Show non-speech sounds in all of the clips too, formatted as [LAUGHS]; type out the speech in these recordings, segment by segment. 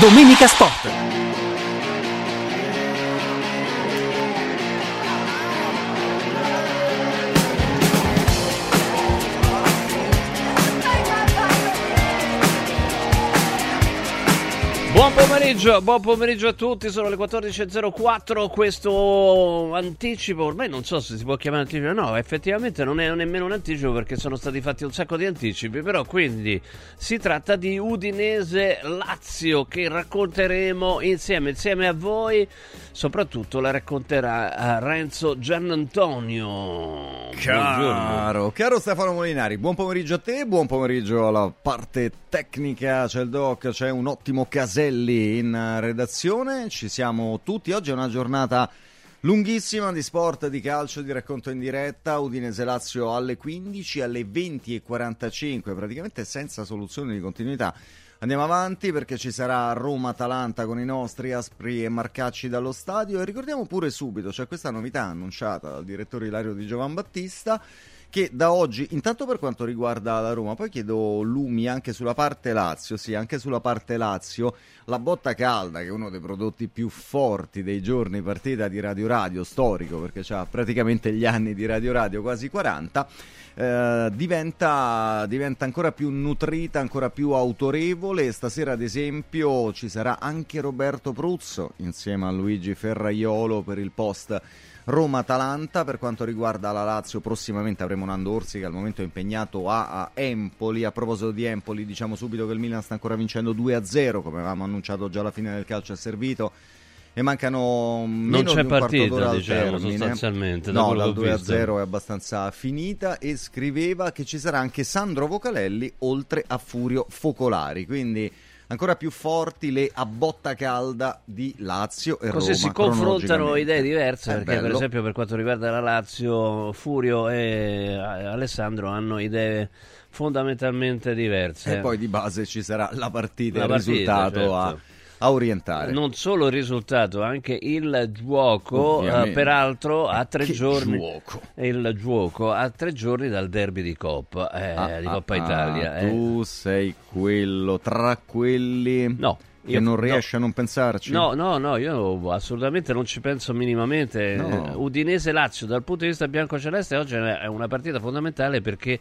Domenica Sport. Pomeriggio, buon pomeriggio a tutti, sono le 14.04, questo anticipo, ormai non so se si può chiamare anticipo, no, effettivamente non è nemmeno un anticipo perché sono stati fatti un sacco di anticipi, però quindi si tratta di Udinese Lazio che racconteremo insieme, insieme a voi, soprattutto la racconterà Renzo Giannantonio. Caro, caro Stefano Molinari, buon pomeriggio a te, buon pomeriggio alla parte tecnica, c'è il doc, c'è un ottimo Caselli in redazione, ci siamo tutti, oggi è una giornata lunghissima di sport, di calcio, di racconto in diretta, Udinese Lazio alle 15, alle 20.45, praticamente senza soluzione di continuità. Andiamo avanti perché ci sarà Roma-Atalanta con i nostri Aspri e Marcacci dallo stadio. E ricordiamo pure subito, c'è questa novità annunciata dal direttore Ilario di Giovan Battista che da oggi, intanto per quanto riguarda la Roma, poi chiedo lumi anche sulla parte Lazio, sì, anche sulla parte Lazio, la botta calda, che è uno dei prodotti più forti dei giorni partita di Radio Radio, storico, perché ha praticamente gli anni di Radio Radio, quasi 40, eh, diventa, diventa ancora più nutrita, ancora più autorevole. Stasera, ad esempio, ci sarà anche Roberto Pruzzo insieme a Luigi Ferraiolo per il post Roma-Atalanta. Per quanto riguarda la Lazio, prossimamente avremo Nando Orsi che al momento è impegnato a, a Empoli. A proposito di Empoli, diciamo subito che il Milan sta ancora vincendo 2-0, come avevamo annunciato già alla fine del calcio è servito. E mancano meno non c'è di un partita, quarto d'ora al diciamo, termine. sostanzialmente. da No, dal che ho visto. 2-0 è abbastanza finita e scriveva che ci sarà anche Sandro Vocalelli oltre a Furio Focolari, quindi ancora più forti le a botta calda di Lazio e Così Roma. si confrontano idee diverse È perché per bello. esempio per quanto riguarda la Lazio Furio e Alessandro hanno idee fondamentalmente diverse. E poi di base ci sarà la partita, La il partita, risultato certo. a, a orientare. non solo il risultato, anche il gioco, eh, peraltro a tre Che giorni gioco. il gioco a tre giorni dal derby di Coppa, eh, Ah, di ah, Coppa ah, Italia. eh. Tu sei quello tra quelli No, che non no. riesce a non pensarci. No, no, no, io assolutamente non ci penso minimamente. No. Eh, Udinese-Lazio dal punto di vista bianco-celeste oggi è una partita fondamentale perché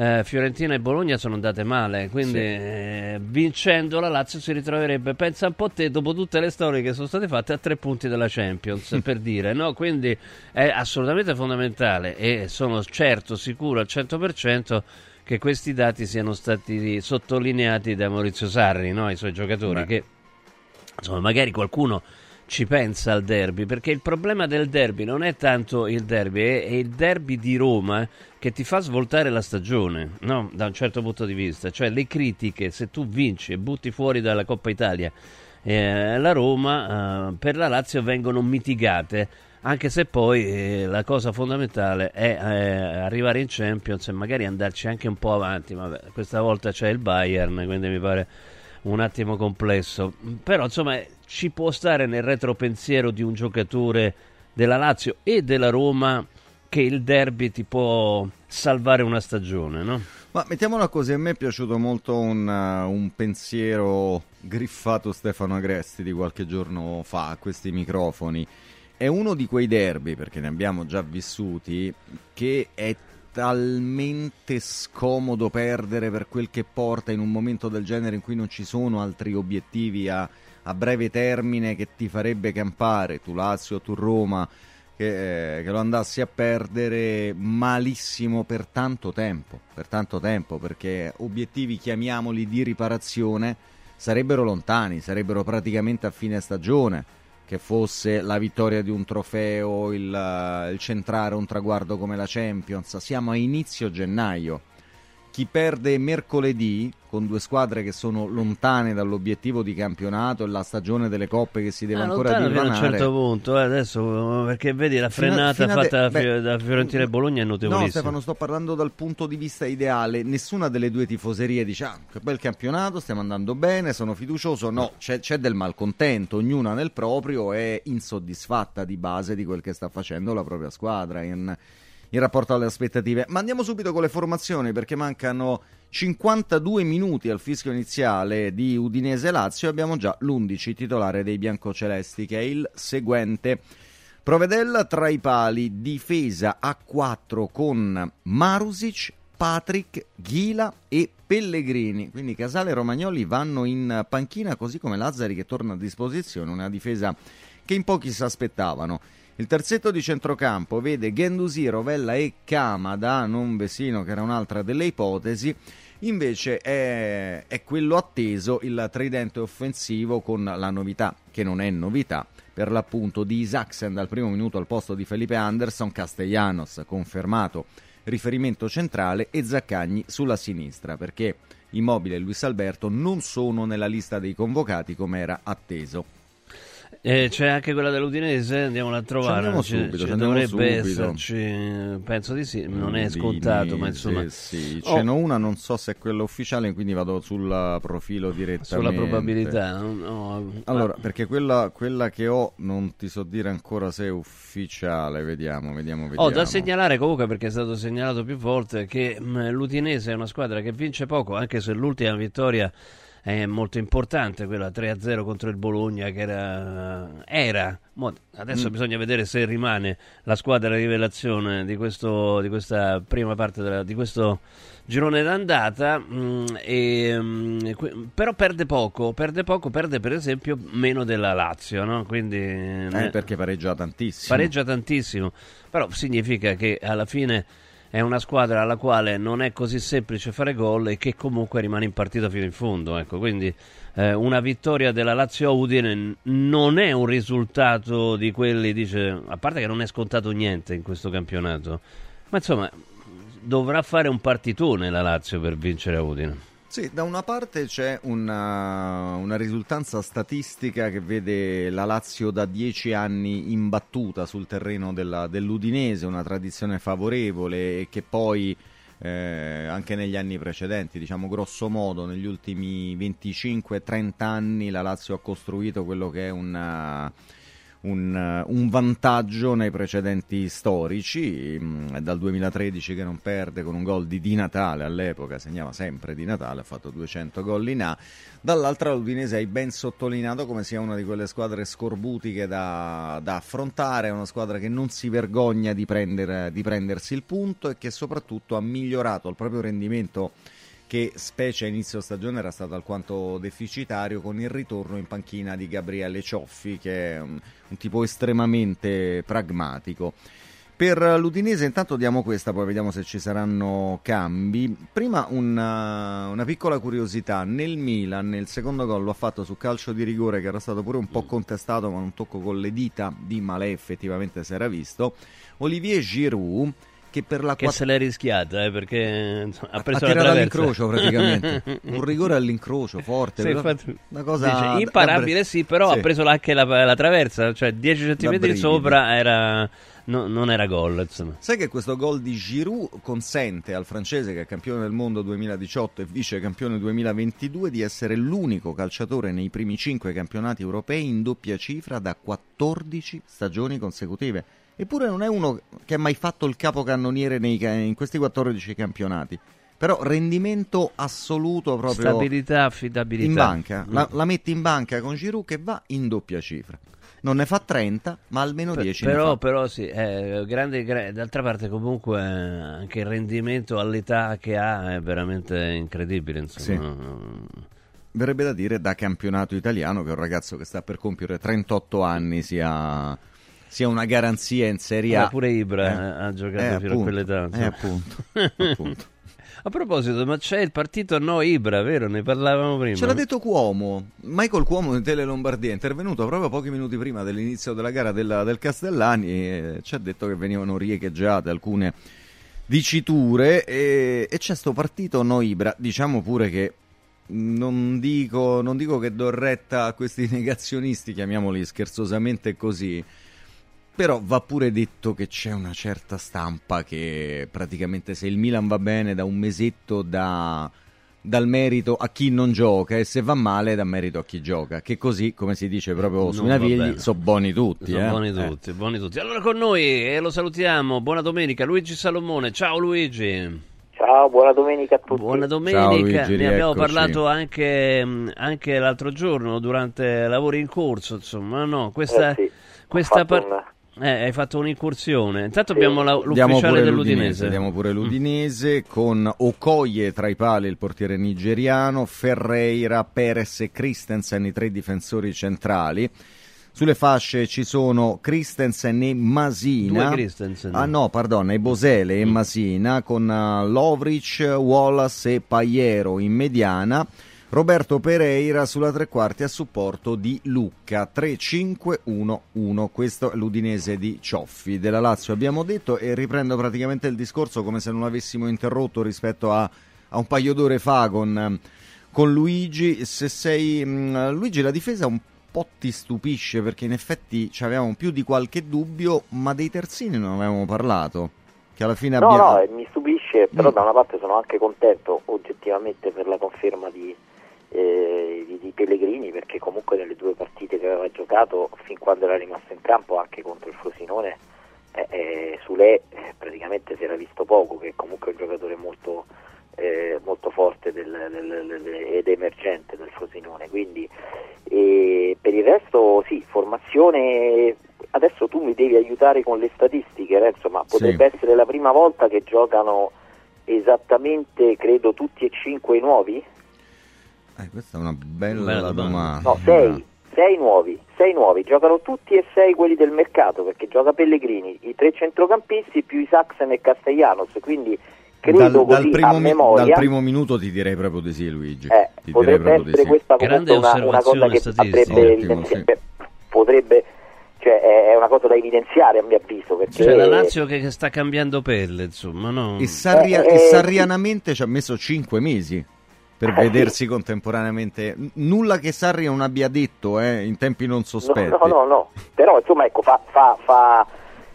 eh, Fiorentina e Bologna sono andate male, quindi Sì. eh, vincendo la Lazio si ritroverebbe, pensa un po' te, dopo tutte le storie che sono state fatte, a tre punti della Champions, [LAUGHS] per dire, no? Quindi è assolutamente fondamentale e sono certo, sicuro al 100% che questi dati siano stati sottolineati da Maurizio Sarri, no? i suoi giocatori, Beh. che insomma, magari qualcuno ci pensa al derby, perché il problema del derby non è tanto il derby, è, è il derby di Roma che ti fa svoltare la stagione, no? da un certo punto di vista. Cioè le critiche, se tu vinci e butti fuori dalla Coppa Italia eh, la Roma, eh, per la Lazio vengono mitigate. Anche se poi eh, la cosa fondamentale è eh, arrivare in Champions e magari andarci anche un po' avanti. Vabbè, questa volta c'è il Bayern, quindi mi pare un attimo complesso. Però insomma ci può stare nel retropensiero di un giocatore della Lazio e della Roma che il derby ti può salvare una stagione, no? Ma mettiamola così, a me è piaciuto molto un, uh, un pensiero griffato Stefano Agresti di qualche giorno fa a questi microfoni. È uno di quei derby, perché ne abbiamo già vissuti, che è talmente scomodo perdere per quel che porta in un momento del genere in cui non ci sono altri obiettivi a, a breve termine che ti farebbe campare, tu Lazio, tu Roma, che, eh, che lo andassi a perdere malissimo per tanto tempo, per tanto tempo, perché obiettivi, chiamiamoli di riparazione, sarebbero lontani, sarebbero praticamente a fine stagione, che fosse la vittoria di un trofeo, il, il centrare un traguardo come la Champions, siamo a inizio gennaio. Chi perde mercoledì con due squadre che sono lontane dall'obiettivo di campionato e la stagione delle coppe che si deve Ah, ancora fino a un divanare. certo punto, eh, adesso perché vedi la Fino a- frenata fino a fatta da, de- beh, da Fiorentina e Bologna è notevolissima. No, Stefano, sto parlando dal punto di vista ideale. Nessuna delle due tifoserie dice: Ah, che bel campionato, stiamo andando bene, sono fiducioso. No, c'è, c'è del malcontento, ognuna nel proprio è insoddisfatta di base di quel che sta facendo la propria squadra. In, in rapporto alle aspettative. Ma andiamo subito con le formazioni perché mancano 52 minuti al fischio iniziale di Udinese-Lazio. Abbiamo già l'11 titolare dei biancocelesti che è il seguente. Provedella tra i pali, difesa a 4 con Marusic, Patrick, Ghila e Pellegrini. Quindi Casale e Romagnoli vanno in panchina, così come Lazzari che torna a disposizione. Una difesa che in pochi si aspettavano. Il terzetto di centrocampo vede Gendusi, Rovella e Camada, non Vesino che era un'altra delle ipotesi. Invece è, è quello atteso il tridente offensivo con la novità, che non è novità, per l'appunto di Isaacsen dal primo minuto al posto di Felipe Anderson, Castellanos confermato riferimento centrale e Zaccagni sulla sinistra perché Immobile e Luis Alberto non sono nella lista dei convocati come era atteso. Eh, c'è anche quella dell'Udinese, andiamola a trovare. Andiamo subito, ci, ci andiamo dovrebbe subito. esserci, penso di sì, non è scontato, ma insomma... Sì, Oh. ce n'è una, non so se è quella ufficiale, quindi vado sul profilo direttamente. Sulla probabilità. no, Allora, perché quella, quella che ho non ti so dire ancora se è ufficiale, vediamo, vediamo, vediamo. Ho da segnalare comunque perché è stato segnalato più volte che l'Udinese è una squadra che vince poco, anche se l'ultima vittoria è molto importante, quella 3-0 contro il Bologna che era... era. Adesso Mm. bisogna vedere se rimane la squadra rivelazione di, questo, di questa prima parte della- di questo girone d'andata, mh, e, mh, que- però perde poco, perde poco, perde per esempio meno della Lazio, no? Quindi... Eh, perché pareggia tantissimo. Pareggia tantissimo, però significa che alla fine è una squadra alla quale non è così semplice fare gol e che comunque rimane in partita fino in fondo. Ecco, quindi eh, una vittoria della Lazio Udine non è un risultato di quelli, dice, a parte che non è scontato niente in questo campionato, ma insomma dovrà fare un partitone la Lazio per vincere a Udine. Sì, da una parte c'è una, una risultanza statistica che vede la Lazio da dieci anni imbattuta sul terreno della- dell'Udinese, una tradizione favorevole e che poi eh, anche negli anni precedenti, diciamo grosso modo, negli ultimi 25-30 anni la Lazio ha costruito quello che è una un, eh, un vantaggio nei precedenti storici, mm, dal 2013 che non perde con un gol di Di Natale all'epoca, segnava sempre Di Natale, ha fatto 200 gol in A, dall'altra l'Udinese hai ben sottolineato come sia una di quelle squadre scorbutiche da, da affrontare, una squadra che non si vergogna di, prendere- di prendersi il punto e che soprattutto ha migliorato il proprio rendimento che specie a inizio stagione era stato alquanto deficitario con il ritorno in panchina di Gabriele Cioffi che è un, un tipo estremamente pragmatico. Per l'Udinese intanto diamo questa, poi vediamo se ci saranno cambi. Prima una, una piccola curiosità, nel Milan il secondo gol lo ha fatto su calcio di rigore che era stato pure un po' contestato ma un tocco con le dita di Malè effettivamente si era visto. Olivier Giroud che per la Che quatt- se l'è rischiata, eh, perché ha preso la traversa. all'incrocio praticamente [LAUGHS] un rigore all'incrocio forte Sì, infatti, una cosa dice, imparabile da- sì però sì. ha preso anche la, la traversa cioè 10 centimetri brividi. sopra era, no- non era gol insomma sai che questo gol di Giroud consente al francese che è campione del mondo 2018 e vice campione 2022 di essere l'unico calciatore nei primi 5 campionati europei in doppia cifra da 14 stagioni consecutive eppure non è uno che ha mai fatto il capocannoniere nei in questi 14 campionati però rendimento assoluto proprio stabilità affidabilità in banca, Mm. la, la metti in banca con Giroud che va in doppia cifra. Non ne fa 30, ma almeno Per- 10 ne però, però sì, è grande, gra- d'altra parte comunque eh, anche il rendimento all'età che ha è veramente incredibile insomma. Verrebbe da dire da campionato italiano che un ragazzo che sta per compiere 38 anni sia, sia una garanzia in Serie A. Ah, pure Ibra Eh, ha giocato eh, fino a quell'età eh, appunto, [LAUGHS] appunto. a proposito ma c'è il partito no Ibra vero? ne parlavamo prima. Ce l'ha detto Cuomo, Michael Cuomo di Tele Lombardia è intervenuto proprio pochi minuti prima dell'inizio della gara della- del Castellani e ci ha detto che venivano riecheggiate alcune diciture e, e c'è sto partito no Ibra, diciamo pure che non dico, non dico che do retta a questi [LAUGHS] negazionisti, chiamiamoli scherzosamente così, però va pure detto che c'è una certa stampa che praticamente se il Milan va bene da un mesetto da dal merito a chi non gioca e se va male dà merito a chi gioca, che così, come si dice proprio sui navigli, sono buoni tutti. Sono eh? buoni tutti, eh. buoni tutti. Allora con noi, e lo salutiamo, buona domenica, Luigi Salomone. Ciao Luigi. Ciao, buona domenica a tutti. Buona domenica, Ciao, Luigi, ne abbiamo parlato anche, anche l'altro giorno durante lavori in corso, insomma, no, questa, Eh sì, questa par- eh, hai fatto un'incursione. Intanto abbiamo la- Diamo l'ufficiale dell'Udinese. l'Udinese, diamo pure l'Udinese con Okoye tra i pali il portiere nigeriano, Ferreira, Perez e Christensen i tre difensori centrali. Sulle fasce ci sono Christensen e Masina. Christensen. Ah no, pardon, e Bosele e Masina con eh, Lovric, Wallace e Paiero in mediana. Roberto Pereira sulla tre quarti a supporto di Lucca 3-5-1-1. Questo è l'Udinese di Cioffi. Della Lazio abbiamo detto e riprendo praticamente il discorso come se non l'avessimo interrotto rispetto a, a un paio d'ore fa con, con Luigi. Se sei mh, Luigi, la difesa un po' ti stupisce perché in effetti ci avevamo più di qualche dubbio, ma dei terzini non avevamo parlato. Che alla fine No, abbiamo. no, mi stupisce, però Mm. da una parte sono anche contento oggettivamente per la conferma di, eh, di- di Pellegrini, perché comunque nelle due partite che aveva giocato, fin quando era rimasto in campo, anche contro il Frosinone, eh, eh, Sule eh, praticamente si era visto poco, che comunque è un giocatore molto, eh, molto forte del- del- del- ed emergente del Frosinone. Quindi per il resto sì, formazione adesso tu mi devi aiutare con le statistiche, Renzo, ma potrebbe essere la prima volta che giocano esattamente, credo, tutti e cinque i nuovi? Eh, questa è una bella, Bella domanda. No, sei, sei nuovi, sei nuovi, giocano tutti e sei quelli del mercato, perché gioca Pellegrini, i tre centrocampisti più i Saxen e Castellanos, quindi credo Dal, così dal primo memoria. dal primo minuto ti direi proprio di sì, Luigi. Eh, Ti direi potrebbe proprio di essere sì. questa Grande una, una cosa osservazione che statistica. andrebbe Ottimo, evidenzi- sì. potrebbe cioè è una cosa da evidenziare a mio avviso perché C'è la Lazio che, sta cambiando pelle, insomma, no? E, sarria- Eh, e eh, sarrianamente ci ha messo cinque mesi per vedersi contemporaneamente. Nulla che Sarri non abbia detto eh, in tempi non sospetti. No, no, no, però insomma ecco, fa, fa- fa,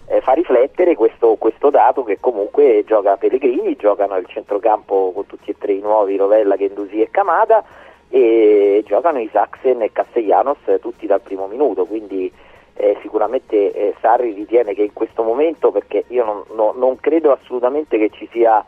eh, fa riflettere questo, questo dato che comunque gioca Pellegrini, giocano il centrocampo con tutti e tre i nuovi, Rovella, Gendusi e Camada, e giocano i Saxen e Castellanos eh, tutti dal primo minuto, quindi eh, sicuramente eh, Sarri ritiene che in questo momento, perché io non, no- non credo assolutamente che ci sia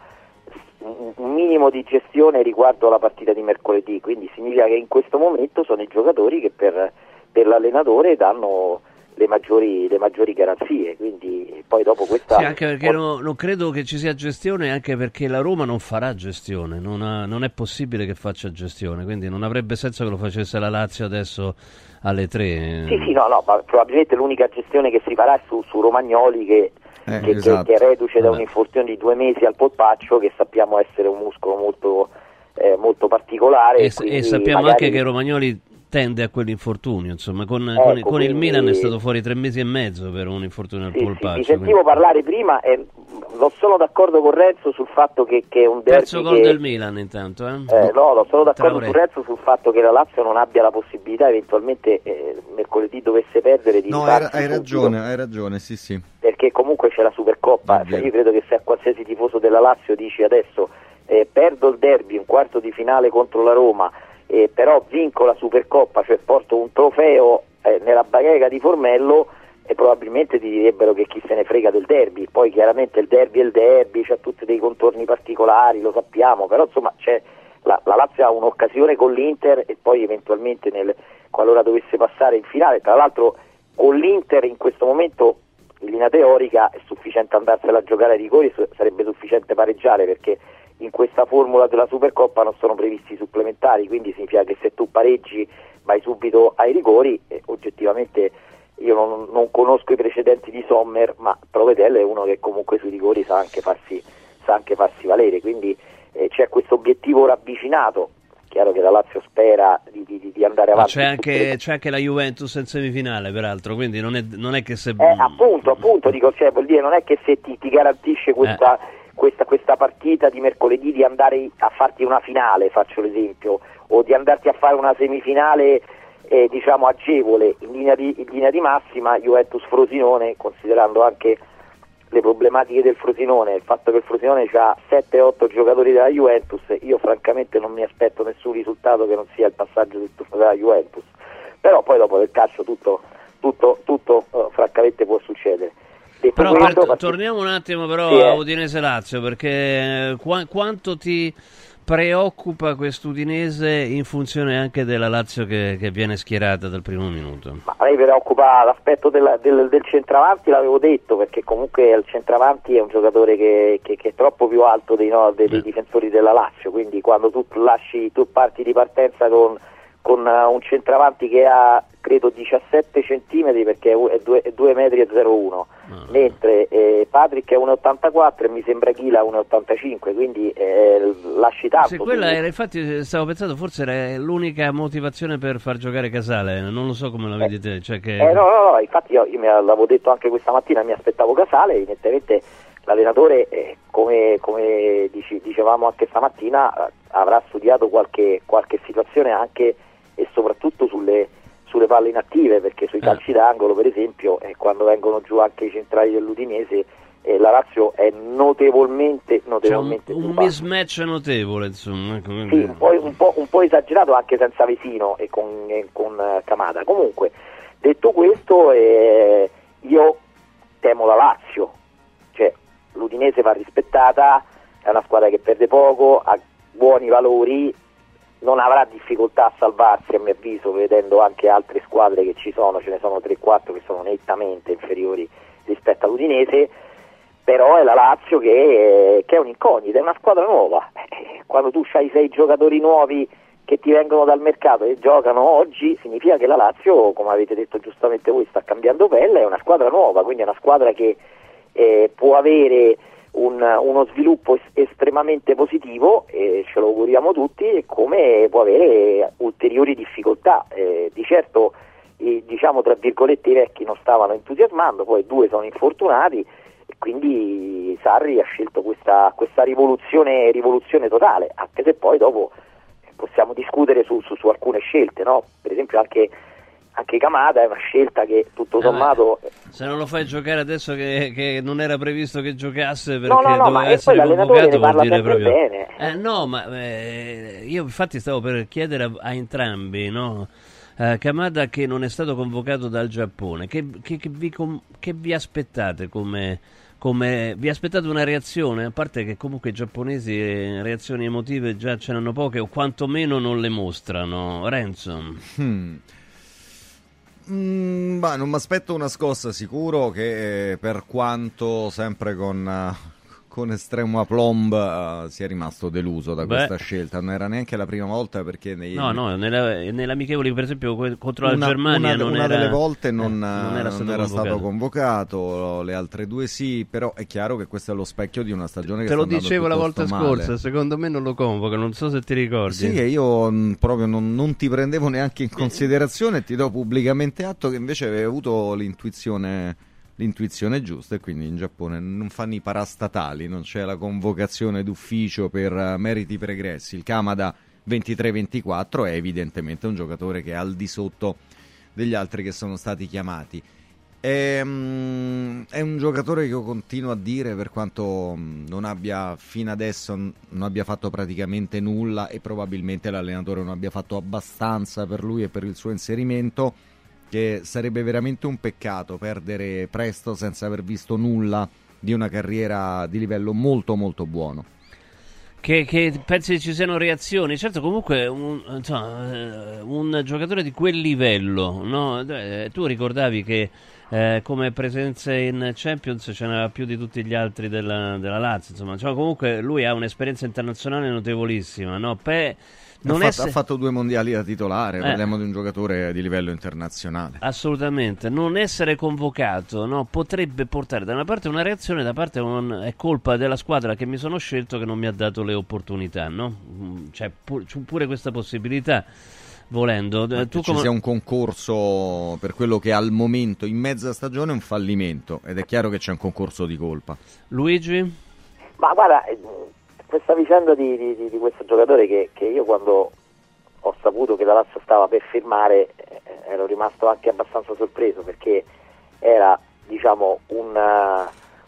un minimo di gestione riguardo alla partita di mercoledì, quindi significa che in questo momento sono i giocatori che per, per l'allenatore danno le maggiori, le maggiori garanzie, quindi poi dopo questa... Sì, anche perché no- non credo che ci sia gestione, anche perché la Roma non farà gestione, non, ha- non è possibile che faccia gestione, quindi non avrebbe senso che lo facesse la Lazio adesso alle tre. Sì, sì, no, no, ma probabilmente l'unica gestione che si farà è su, su Romagnoli che, Eh, che- che- esatto. che è reduce da Vabbè. un infortunio di due mesi al polpaccio che sappiamo essere un muscolo molto, eh, molto particolare. E, e sappiamo magari- anche che Romagnoli tende a quell'infortunio, insomma, con, Ecco, con- con il quindi- Milan è stato fuori tre mesi e mezzo per un infortunio al Sì, sì, polpaccio. vi sentivo quindi- parlare prima e non sono d'accordo con Renzo sul fatto che, che è un derby Terzo gol che- del Milan intanto, eh? Eh, no, no, sono d'accordo su Renzo sul fatto che la Lazio non abbia la possibilità eventualmente eh, mercoledì dovesse perdere di No, hai, hai ragione, hai ragione, sì, sì. perché comunque c'è la Supercoppa, cioè, io credo che se a qualsiasi tifoso della Lazio dici adesso eh, perdo il derby, un quarto di finale contro la Roma, eh, però vinco la Supercoppa, cioè porto un trofeo eh, nella bacheca di Formello e probabilmente ti direbbero che chi se ne frega del derby, poi chiaramente il derby è il derby, c'ha tutti dei contorni particolari, lo sappiamo, però insomma la, la Lazio ha un'occasione con l'Inter e poi eventualmente nel- qualora dovesse passare in finale, tra l'altro con l'Inter in questo momento in linea teorica è sufficiente andarsela a giocare ai rigori, sarebbe sufficiente pareggiare perché in questa formula della Supercoppa non sono previsti supplementari, quindi significa che se tu pareggi vai subito ai rigori, e oggettivamente io non, non conosco i precedenti di Sommer, ma Provedel è uno che comunque sui rigori sa anche farsi, sa anche farsi valere, quindi eh, c'è questo obiettivo ravvicinato, chiaro che la Lazio spera di, di- di andare avanti. c'è anche, c'è anche la Juventus in semifinale, peraltro, quindi non è, non è che se... Eh, appunto, appunto, dico, cioè, vuol dire non è che se ti, ti garantisce questa, questa, questa partita di mercoledì di andare a farti una finale, faccio l'esempio, o di andarti a fare una semifinale eh, diciamo agevole in linea, di, in linea di massima, Juventus Frosinone, considerando anche le problematiche del Frosinone, il fatto che il Frosinone ha 7-8 giocatori della Juventus, io francamente non mi aspetto nessun risultato che non sia il passaggio del turno della Juventus, però poi dopo del calcio tutto, tutto, tutto uh, francamente può succedere. Però per, torniamo un attimo però sì, a eh. Udinese Lazio perché eh, qu- quanto ti preoccupa quest'Udinese in funzione anche della Lazio che, che viene schierata dal primo minuto? Ma lei preoccupa l'aspetto del, del, del, centravanti, l'avevo detto, perché comunque il centravanti è un giocatore che, che, che è troppo più alto dei, no, dei, dei, difensori della Lazio, quindi quando tu lasci, tu parti di partenza con, con uh, un centravanti che ha credo 17 centimetri perché è 2 metri e 01 ah. mentre eh, Patrick è 1,84 e mi sembra Chila 1,85 quindi eh, lasci tanto sì, quella era, infatti stavo pensando forse era l'unica motivazione per far giocare Casale non lo so come la vedi te cioè che... eh, no, no, no, infatti io, io l'avevo detto anche questa mattina mi aspettavo Casale evidentemente l'allenatore eh, come, come dici, dicevamo anche stamattina eh, avrà studiato qualche, qualche situazione anche e soprattutto sulle sulle palle inattive perché sui eh. calci d'angolo per esempio eh, quando vengono giù anche i centrali dell'Udinese eh, la Lazio è notevolmente, notevolmente un, un mismatch notevole insomma sì, un, po', un, po', un, po', esagerato anche senza Vesino e con, e con Camada comunque detto questo eh, io temo la Lazio. Cioè l'Udinese va rispettata è una squadra che perde poco ha buoni valori non avrà difficoltà a salvarsi a mio avviso vedendo anche altre squadre che ci sono, ce ne sono 3-4 che sono nettamente inferiori rispetto all'Udinese, però è la Lazio che, che è un'incognita, è una squadra nuova, eh, quando tu hai sei giocatori nuovi che ti vengono dal mercato e giocano oggi, significa che la Lazio, come avete detto giustamente voi, sta cambiando pelle, è una squadra nuova, quindi è una squadra che eh, può avere un, uno sviluppo estremamente positivo, e ce lo auguriamo tutti, e come può avere ulteriori difficoltà. Eh, di certo, i, diciamo tra virgolette, i vecchi non stavano entusiasmando, poi due sono infortunati, e quindi Sarri ha scelto questa, questa rivoluzione, rivoluzione, totale, anche se poi dopo possiamo discutere su, su, su alcune scelte, no? per esempio anche anche Camada è una scelta che tutto eh, sommato eh, se non lo fai giocare adesso che, che, non era previsto che giocasse perché no, no, no, doveva essere convocato vuol dire proprio bene. Eh, no ma eh, io infatti stavo per chiedere a, a entrambi no? Uh, Kamada che non è stato convocato dal Giappone che, che, che, vi, com, che vi, aspettate come, come, vi aspettate una reazione a parte che comunque i giapponesi eh, reazioni emotive già ce n'hanno poche o quantomeno non le mostrano Renzo hmm. Mm, bah, non mi aspetto una scossa sicuro che eh, per quanto sempre con uh, con estremo aplomb uh, si è rimasto deluso da Beh. questa scelta. Non era neanche la prima volta perché nei... No, no, nella, nell'amichevole per esempio contro una, la Germania una, non una era... delle volte non, eh, non era, stato, non era convocato. stato, convocato. le altre due sì, però è chiaro che questo è lo specchio di una stagione che Te lo dicevo la volta male. scorsa, secondo me non lo convoca, non so se ti ricordi. Sì, e io mh, mm, proprio non, non, ti prendevo neanche in considerazione e ti do pubblicamente atto che invece avevi avuto l'intuizione l'intuizione giusta e quindi in Giappone non fanno i parastatali, non c'è la convocazione d'ufficio per uh, meriti pregressi. Il Kamada 23-24 è evidentemente un giocatore che è al di sotto degli altri che sono stati chiamati. È, um, è, un giocatore che io continuo a dire per quanto um, non abbia fino adesso non abbia fatto praticamente nulla e probabilmente l'allenatore non abbia fatto abbastanza per lui e per il suo inserimento che sarebbe veramente un peccato perdere presto senza aver visto nulla di una carriera di livello molto molto buono. Che, che pensi ci siano reazioni? Certo, comunque un, insomma, eh, un giocatore di quel livello, no? Eh, tu ricordavi che eh, come presenze in Champions ce n'era più di tutti gli altri della, della Lazio, insomma, cioè, comunque lui ha un'esperienza internazionale notevolissima, no? Pe- ha fatto, essere... ha, fatto, due mondiali da titolare, eh. parliamo di un giocatore di livello internazionale. Assolutamente, non essere convocato no, potrebbe portare da una parte una reazione, da parte un, è colpa della squadra che mi sono scelto che non mi ha dato le opportunità, no? Mm, c'è, pur, c'è pure questa possibilità volendo. Ma tu come... ci sia un concorso per quello che al momento in mezza stagione è un fallimento ed è chiaro che c'è un concorso di colpa. Luigi? Ma guarda, questa vicenda di, di, di questo giocatore che, che, io quando ho saputo che la Lazio stava per firmare eh, ero rimasto anche abbastanza sorpreso perché era diciamo un,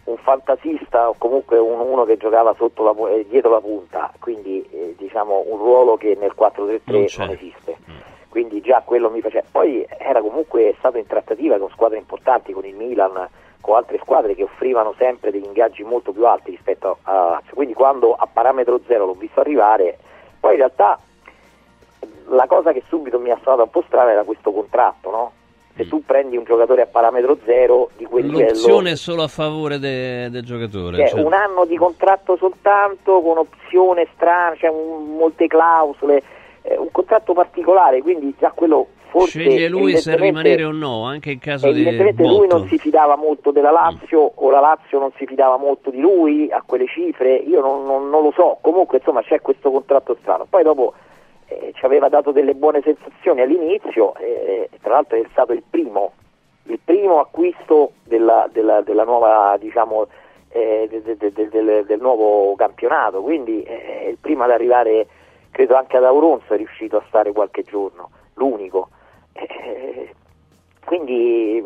un fantasista o comunque un, uno che giocava la, eh, dietro la punta, quindi eh, diciamo un ruolo che nel 4-3-3 non, non esiste. Mm. Quindi già quello mi faceva. Poi era comunque stato in trattativa con squadre importanti, con il Milan, con altre squadre che offrivano sempre degli ingaggi molto più alti rispetto a quindi quando a parametro zero l'ho visto arrivare, poi in realtà la cosa che subito mi ha suonato un po' strana era questo contratto, no? Se mm. tu prendi un giocatore a parametro zero di quel L'opzione livello... L'opzione è solo a favore de, del giocatore. Cioè, certo. Un anno di contratto soltanto, con opzione strana, cioè un, molte clausole, eh, un contratto particolare, quindi già quello forse sceglie lui se rimanere o no, anche in caso di evidentemente lui non si fidava molto della Lazio mm. o la Lazio non si fidava molto di lui a quelle cifre, io non, non, non lo so, comunque insomma c'è questo contratto strano, poi dopo eh, ci aveva dato delle buone sensazioni all'inizio, eh, tra l'altro è stato il primo, il primo acquisto della, della, della nuova diciamo eh, de, de, de, del, del, nuovo campionato, quindi eh, il primo ad arrivare credo anche ad Auronzo è riuscito a stare qualche giorno, l'unico. Eh, quindi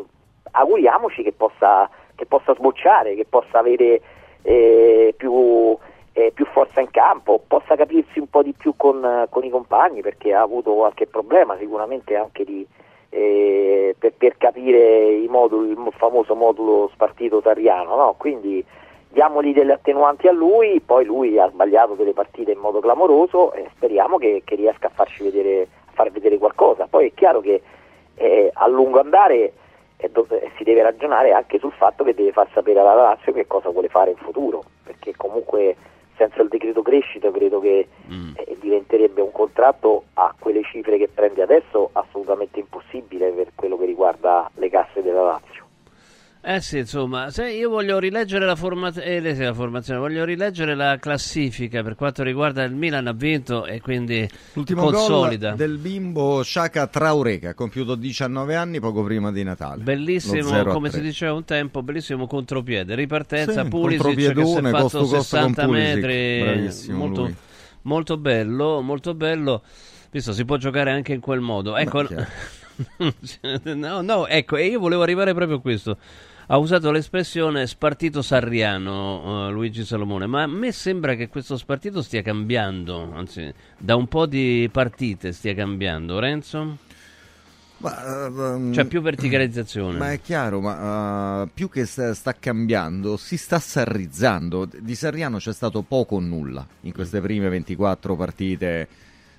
auguriamoci che possa, che possa, sbocciare, che possa avere eh, più, eh, più, forza in campo, possa capirsi un po' di più con, con, i compagni perché ha avuto qualche problema sicuramente anche di, eh, per, per, capire moduli, il famoso modulo spartito tariano, no? quindi diamogli delle attenuanti a lui, poi lui ha sbagliato delle partite in modo clamoroso e speriamo che, che riesca a farci vedere far vedere qualcosa. Poi è chiaro che eh, a lungo andare eh, dove, si deve ragionare anche sul fatto che deve far sapere alla Lazio che cosa vuole fare in futuro, perché comunque senza il decreto crescita credo che mm. eh, diventerebbe un contratto a quelle cifre che prende adesso assolutamente impossibile per quello che riguarda le casse della Lazio. Eh sì, insomma, se io voglio rileggere la, forma- eh, la, formazione, voglio rileggere la classifica per quanto riguarda il Milan ha vinto e quindi L'ultimo consolida. gol del bimbo Shaka Traoré che ha compiuto 19 anni poco prima di Natale. Bellissimo, come si diceva un tempo, bellissimo contropiede, ripartenza, sì, Pulisic che si è fatto costo, 60 metri, molto, molto, bello, molto bello, visto si può giocare anche in quel modo. Ecco, [LAUGHS] no, no, ecco, e io volevo arrivare proprio a questo ha usato l'espressione spartito sarriano uh, Luigi Salomone, ma a me sembra che questo spartito stia cambiando, anzi da un po' di partite stia cambiando. Renzo? Ma, um, cioè più verticalizzazione. Ma è chiaro, ma uh, più che sta, sta, cambiando, si sta sarrizzando. Di Sarriano c'è stato poco o nulla in queste prime 24 partite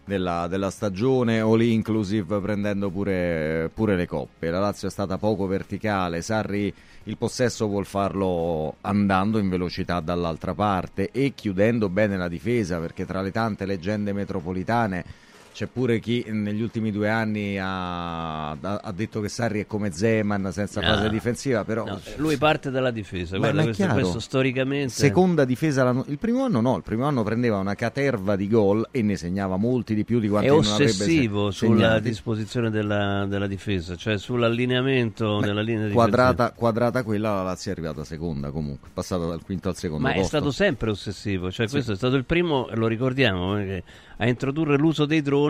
della, della, stagione all inclusive prendendo pure, pure, le coppe. La Lazio è stata poco verticale, Sarri il possesso vuol farlo andando in velocità dall'altra parte e chiudendo bene la difesa perché tra le tante leggende metropolitane c'è pure chi negli ultimi due anni ha, ha detto che Sarri è come Zeman senza no, fase difensiva, però... No, lui parte dalla difesa, ma, guarda, questo, questo, storicamente... Seconda difesa, il primo anno no, il primo anno prendeva una caterva di gol e ne segnava molti di più di quanti è non avrebbe ossessivo sulla disposizione della, della, difesa, cioè sull'allineamento Beh, della linea di quadrata, quadrata quella, la Lazio è arrivata seconda comunque, passata dal quinto al secondo ma posto. è stato sempre ossessivo, cioè sì. questo è stato il primo, lo ricordiamo, perché a introdurre l'uso dei droni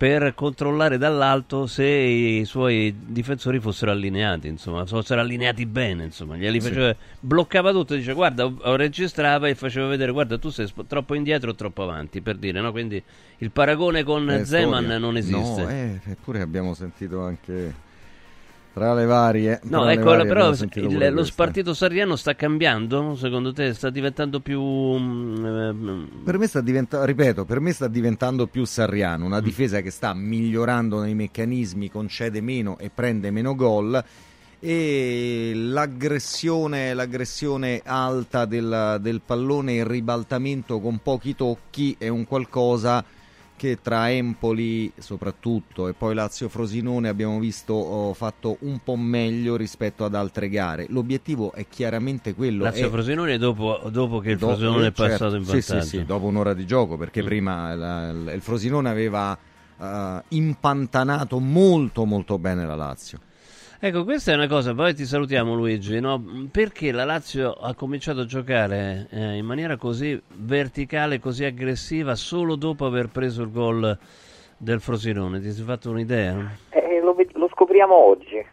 per controllare dall'alto se i suoi difensori fossero allineati, insomma, fossero allineati bene, insomma, glieli faceva, bloccava tutto, dice guarda, registrava e faceva vedere guarda tu sei troppo indietro o troppo avanti, per dire, no? Quindi il paragone con eh, Zeman storia. non esiste. No, eh, eppure abbiamo sentito anche tra le varie. No, ecco, varie però il, lo spartito sarriano sta cambiando? Secondo te sta diventando più. Um, per me sta diventando, ripeto, per me sta diventando più sarriano. Una mm. difesa che sta migliorando nei meccanismi, concede meno e prende meno gol. E l'aggressione, l'aggressione alta del, del pallone, il ribaltamento con pochi tocchi è un qualcosa che tra Empoli soprattutto e poi Lazio Frosinone abbiamo visto oh, fatto un po' meglio rispetto ad altre gare. L'obiettivo è chiaramente quello. Lazio è... Frosinone dopo, dopo che il dopo, Frosinone è passato certo, in vantaggio. Sì, sì, sì, dopo un'ora di gioco perché mm. prima la, la, il Frosinone aveva uh, impantanato molto molto bene la Lazio. Ecco, questa è una cosa, poi ti salutiamo Luigi, no? perché la Lazio ha cominciato a giocare eh, in maniera così verticale, così aggressiva, solo dopo aver preso il gol del Frosinone? Ti sei fatto un'idea? Eh, lo, lo, scopriamo oggi,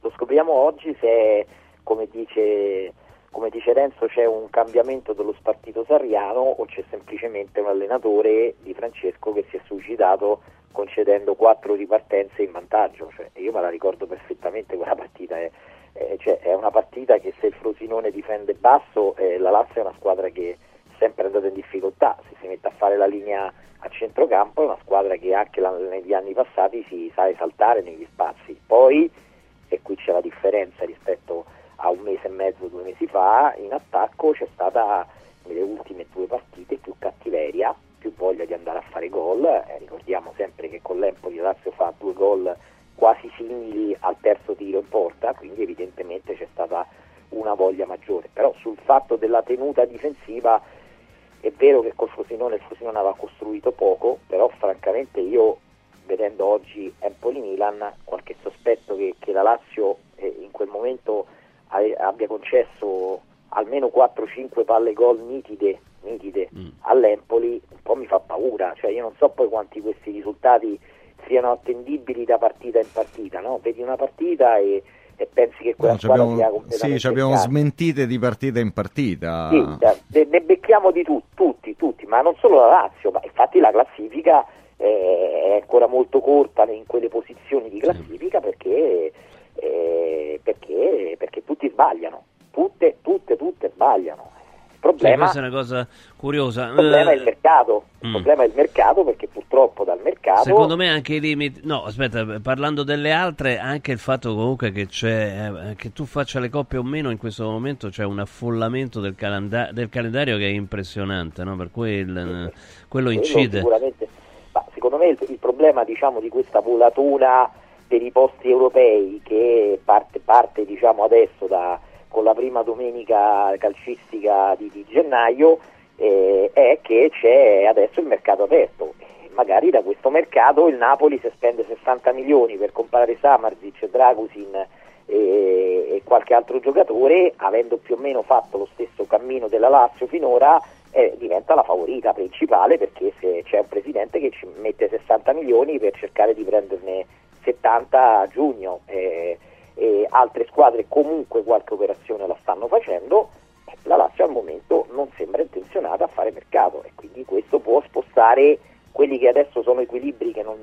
lo scopriamo oggi se, come dice come dice Renzo c'è un cambiamento dello spartito sarriano o c'è semplicemente un allenatore di Francesco che si è suicidato concedendo quattro ripartenze in vantaggio. Cioè, io me la ricordo perfettamente quella partita. È, è, cioè, è, una partita che se il Frosinone difende basso, eh, la Lazio è una squadra che è sempre andata in difficoltà. Se si mette a fare la linea a centrocampo è una squadra che anche la, negli anni passati si sa esaltare negli spazi. Poi, e qui c'è la differenza rispetto a un mese e mezzo, due mesi fa, in attacco c'è stata nelle ultime due partite più cattiveria, più voglia di andare a fare gol. Eh, ricordiamo sempre che con l'Empoli Lazio fa due gol quasi simili al terzo tiro in porta, quindi evidentemente c'è stata una voglia maggiore. Però sul fatto della tenuta difensiva è vero che col Frosinone il Frosinone aveva costruito poco, però francamente io vedendo oggi Empoli-Milan qualche sospetto che, che la Lazio eh, in quel momento abbia concesso almeno 4-5 palle gol nitide, nitide mm. all'Empoli un po' mi fa paura, cioè io non so poi quanti questi risultati siano attendibili da partita in partita, no? vedi una partita e, e pensi che quella no, squadra abbiamo, sia completamente Sì, abbiamo smentite di partita in partita. Sì, ne becchiamo di tu, tutti, tutti, ma non solo la Lazio, ma infatti la classifica eh, è ancora molto corta in quelle posizioni di classifica perché, eh, perché, perché tutti sbagliano, tutte, tutte, tutte sbagliano problema, sì, questa è una cosa curiosa. Il problema è il mercato. Il mm. problema è il mercato perché purtroppo dal mercato. Secondo me anche i limiti. No, aspetta, parlando delle altre, anche il fatto comunque che c'è. Eh, che tu faccia le coppie o meno in questo momento c'è un affollamento del, calenda- del calendario che è impressionante, no? Per cui il, sì, quello incide. Sicuramente. Ma secondo me il, il problema diciamo, di questa volatura per i posti europei che parte, parte diciamo, adesso da con la prima domenica calcistica di, di gennaio eh, è che c'è adesso il mercato aperto. Magari da questo mercato il Napoli se spende 60 milioni per comprare Samarzic, Dragusin e, e qualche altro giocatore, avendo più o meno fatto lo stesso cammino della Lazio finora, eh, diventa la favorita principale perché se c'è un presidente che ci mette 60 milioni per cercare di prenderne 70 a giugno. Eh, eh, altre squadre comunque qualche operazione la stanno facendo, la Lazio al momento non sembra intenzionata a fare mercato e quindi questo può spostare quelli che adesso sono equilibri che non,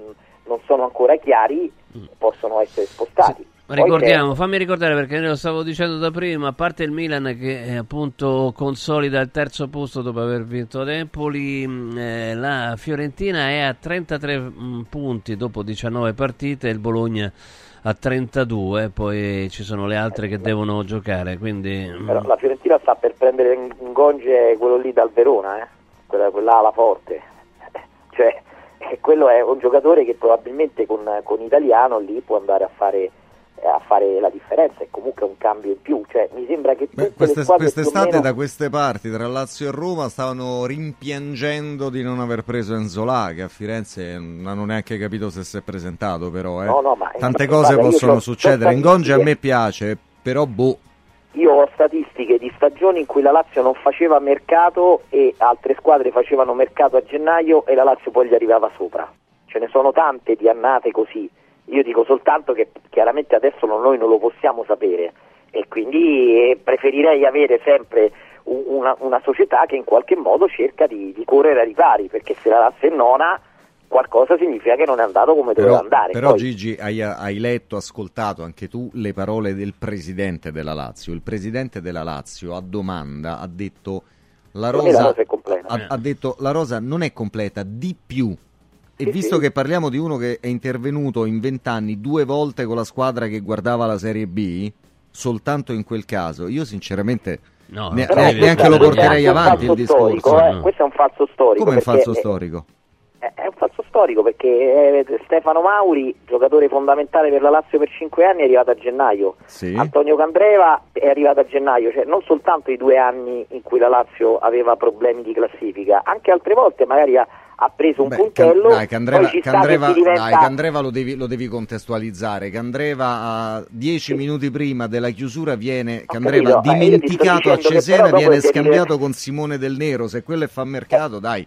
non sono ancora chiari, mm. possono essere spostati. Sì. Ricordiamo, fammi ricordare perché lo stavo dicendo da prima, a parte il Milan che eh, appunto consolida il terzo posto dopo aver vinto ad Empoli, mm, eh, la Fiorentina è a 33 mh, mm, punti dopo 19 partite, il Bologna a 32, poi ci sono le altre che devono giocare. Quindi... Mm. Però la Fiorentina sta per prendere in gonge quello lì dal Verona, eh? quella, quella ala forte. [LAUGHS] cioè, quello è un giocatore che probabilmente con, con Italiano lì può andare a fare a fare la differenza è comunque un cambio in più cioè, mi sembra che Beh, queste, quest'estate meno... da queste parti tra Lazio e Roma stavano rimpiangendo di non aver preso Enzola che a Firenze non hanno neanche capito se si è presentato però eh. no, no, tante cose guarda, possono succedere. In Gonge a me piace però boh. Io ho statistiche di stagioni in cui la Lazio non faceva mercato e altre squadre facevano mercato a gennaio e la Lazio poi gli arrivava sopra. Ce ne sono tante di annate così io dico soltanto che chiaramente adesso noi non lo possiamo sapere e quindi eh, preferirei avere sempre una, una, società che in qualche modo cerca di, di correre ai ripari, perché se la Lazio è nona qualcosa significa che non è andato come però, doveva andare. Però Poi... Gigi hai, hai, letto, ascoltato anche tu le parole del presidente della Lazio. Il presidente della Lazio a domanda ha detto la rosa, la rosa ha, ha detto la rosa non è completa, di più e sì, visto sì. che parliamo di uno che è intervenuto in vent'anni due volte con la squadra che guardava la Serie B, soltanto in quel caso, io sinceramente no, ne, ne, neanche lo porterei avanti il discorso. Storico, eh? Questo è un falso storico. Come un falso storico? È, è, un falso storico perché eh, Stefano Mauri, giocatore fondamentale per la Lazio per cinque anni, è arrivato a gennaio. Sì. Antonio Candreva è arrivato a gennaio, cioè non soltanto i due anni in cui la Lazio aveva problemi di classifica, anche altre volte magari ha ha preso un Beh, puntello. Dai, Candreva, Candreva, diventa... dai, Candreva lo, devi, lo, devi, contestualizzare. Candreva, dieci sì. minuti prima della chiusura, viene Candreva capito, eh, dimenticato a Cesena, viene scambiato dire... con Simone Del Nero. Se quello è fa mercato, dai.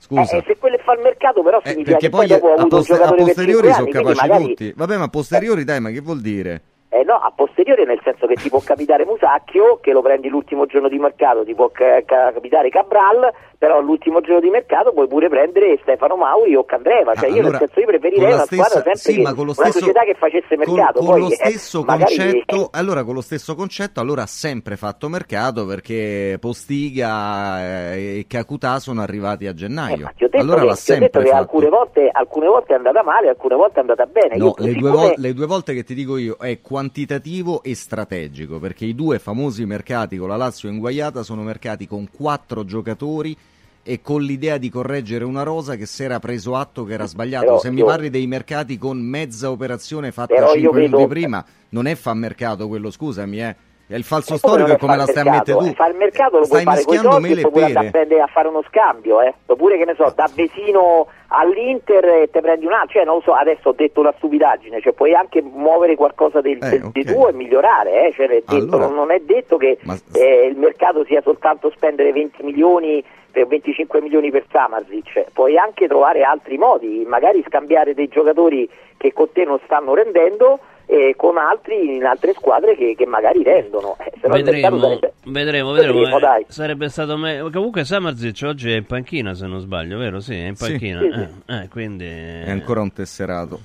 Scusa. Eh, se quello fa il mercato, però eh, perché poi, poi a, post- a, posteriori sono capaci magari... tutti. Vabbè, ma a posteriori, dai, ma che vuol dire? Eh no, a posteriore nel senso che ti può capitare Musacchio, che lo prendi l'ultimo giorno di mercato, ti può ca- ca- capitare Cabral, però all'ultimo giorno di mercato puoi pure prendere Stefano Mauri o Candreva, cioè Ah, io allora, nel senso io preferirei con la una squadra stessa- sempre sì, che, con lo una stesso- società che facesse Con, mercato, con poi lo eh, stesso magari- concetto, allora con lo stesso concetto, allora ha sempre fatto mercato perché Postiga eh, e Kakutà sono arrivati a Eh, gennaio. detto, allora che, l'ha ti ho detto sempre che fatto. alcune volte, alcune volte è andata male, alcune volte è andata bene. No, Io, le, due vol- le due volte che ti dico io è quantitativo e strategico, perché i due famosi mercati con la Lazio inguaiata sono mercati con quattro giocatori e con l'idea di correggere una rosa che si era preso atto che era sbagliato. Però Se mi parli dei mercati con mezza operazione fatta Però io 5 minuti prima, non è fa mercato quello, scusami, eh. È il falso storico è come la stai a mettere tu. Fare il mercato lo Stai puoi fare con i mischiando soldi mele e pere. prendere- a fare uno scambio, eh. oppure che ne so, da Vesino all'Inter e te prendi un altro, cioè non lo so, adesso ho detto una stupidaggine, cioè puoi anche muovere qualcosa del, Eh, del- ok. di tuo e migliorare, eh. cioè, detto, Allora- non, non è detto che Ma- eh, il mercato sia soltanto spendere 20 milioni per 25 milioni per Samarzic, puoi anche trovare altri modi, magari scambiare dei giocatori che con te non stanno rendendo e con altri in altre squadre che, che magari rendono. Eh, Vedremo, sarebbe- vedremo, vedremo. Vedremo, eh, dai. Sarebbe stato meglio. Comunque Samarzic oggi è in panchina, se non sbaglio, vero? Sì, è in panchina. Sì, sì. Eh, eh, quindi... È ancora un tesserato.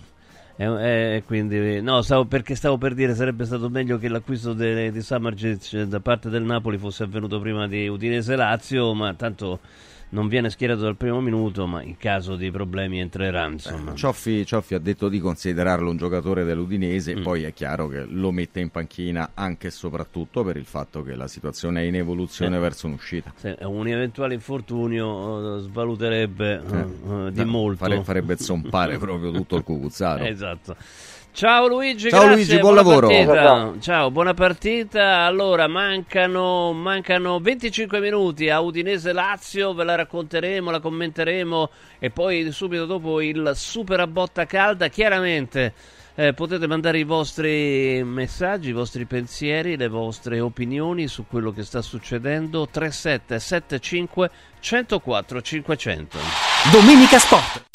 E, e quindi, no, stavo, perché stavo per dire sarebbe stato meglio che l'acquisto de- di Samardzic da parte del Napoli fosse avvenuto prima di Udinese Lazio, ma tanto non viene schierato dal primo minuto, ma in caso di problemi entrerà, insomma. Cioffi, Cioffi ha detto di considerarlo un giocatore dell'Udinese, Mm. poi è chiaro che lo mette in panchina anche e soprattutto per il fatto che la situazione è in evoluzione Sì. verso un'uscita. Se un eventuale infortunio eh, svaluterebbe eh, eh, di No, molto. fare- farebbe zompare proprio tutto il cucuzzaro. [LAUGHS] Esatto. Ciao Luigi, Ciao grazie, Luigi, buon buona lavoro. partita. Ciao. Ciao, buona partita. Allora, mancano, mancano 25 minuti a Udinese Lazio, ve la racconteremo, la commenteremo e poi subito dopo il super a botta calda. Chiaramente eh, potete mandare i vostri messaggi, i vostri pensieri, le vostre opinioni su quello che sta succedendo. 3775 104 500. Domenica Sport.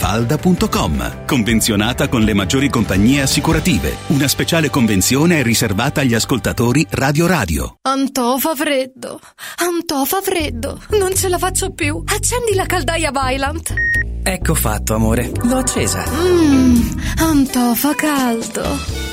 villamafalda.com. Convenzionata con le maggiori compagnie assicurative. Una speciale convenzione è riservata agli ascoltatori Radio Radio. Antò fa freddo, Antò fa freddo, non ce la faccio più. Accendi la caldaia Vylant. Ecco fatto, amore. L'ho accesa. Mmm, Antò fa caldo.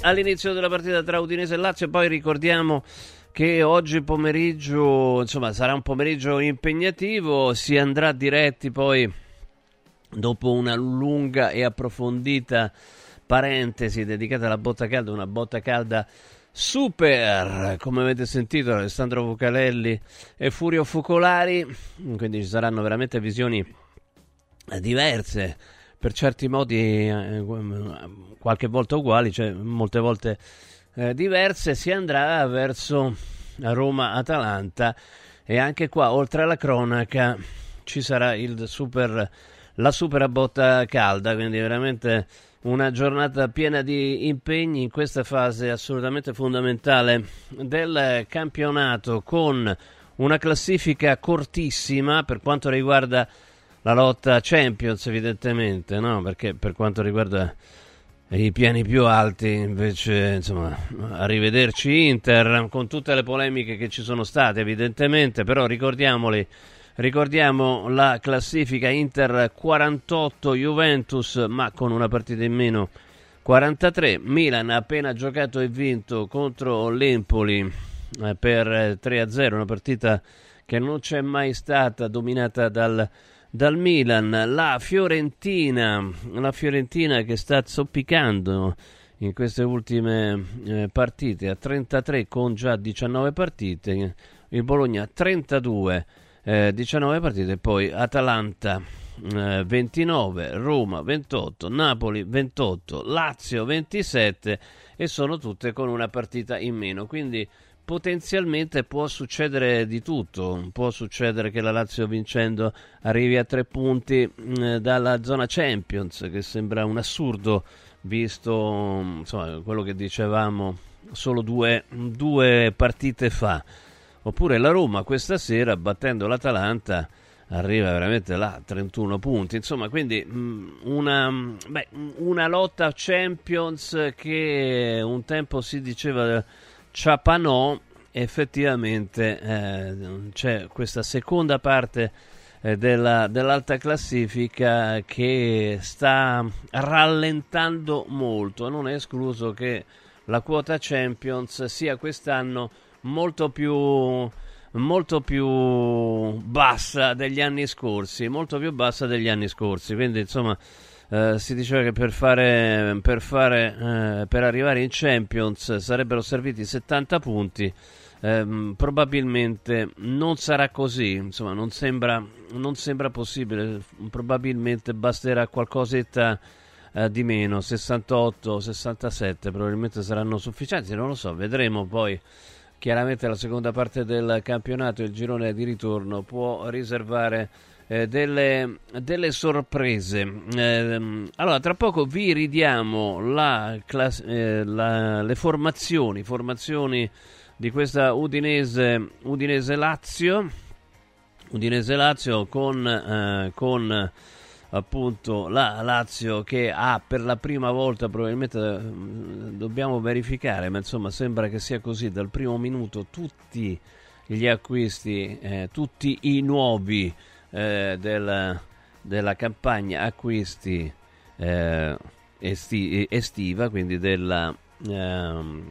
All'inizio della partita tra Udinese e Lazio. Poi ricordiamo che oggi pomeriggio, insomma, sarà un pomeriggio impegnativo. Si andrà diretti poi dopo una lunga e approfondita parentesi dedicata alla botta calda, una botta calda super, come avete sentito, Alessandro Vucalelli e Furio Focolari. Quindi ci saranno veramente visioni diverse per certi modi eh, qualche volta uguali, cioè molte volte eh, diverse, si andrà verso Roma-Atalanta e anche qua, oltre alla cronaca, ci sarà super, la super botta calda, quindi veramente una giornata piena di impegni in questa fase assolutamente fondamentale del campionato con una classifica cortissima per quanto riguarda la lotta Champions evidentemente, no? Perché per quanto riguarda i piani più alti, invece, insomma, arrivederci Inter con tutte le polemiche che ci sono state evidentemente, però ricordiamoli Ricordiamo la classifica Inter 48, Juventus ma con una partita in meno 43, Milan ha appena giocato e vinto contro l'Empoli eh, per 3-0, una partita che non c'è mai stata dominata dal dal Milan, la Fiorentina, la Fiorentina che sta zoppicando in queste ultime eh, partite a 33 con già 19 partite, il Bologna 32, eh, 19 partite, poi Atalanta eh, 29, Roma 28, Napoli 28, Lazio 27 e sono tutte con una partita in meno, quindi potenzialmente può succedere di tutto. Può succedere che la Lazio vincendo arrivi a tre punti eh, dalla zona Champions, che sembra un assurdo visto insomma, quello che dicevamo solo due, due partite fa. Oppure la Roma questa sera battendo l'Atalanta arriva veramente là, 31 punti. Insomma, quindi mh, una, beh, una lotta Champions che un tempo si diceva Ciapanò, effettivamente eh, c'è questa seconda parte eh, della, dell'alta classifica che sta rallentando molto. Non è escluso che la quota Champions sia quest'anno molto più molto più bassa degli anni scorsi, molto più bassa degli anni scorsi. Quindi, insomma, eh, si diceva che per, fare, per, fare, eh, per arrivare in Champions sarebbero serviti 70 punti. Eh, probabilmente non sarà così, insomma, non sembra, non sembra possibile. Probabilmente basterà qualcosetta eh, di meno, 68, 67 probabilmente saranno sufficienti, non lo so, vedremo poi. Chiaramente la seconda parte del campionato, il girone di ritorno, può riservare eh, delle, delle, sorprese. Eh, allora, tra poco vi ridiamo la class- eh, la, le formazioni, formazioni di questa Udinese, Udinese Lazio. Udinese Lazio con, eh, con appunto la Lazio che ha per la prima volta probabilmente mm, dobbiamo verificare ma insomma sembra che sia così. Dal primo minuto tutti gli acquisti eh, tutti i nuovi eh, del, della campagna acquisti eh, esti, estiva quindi della, ehm,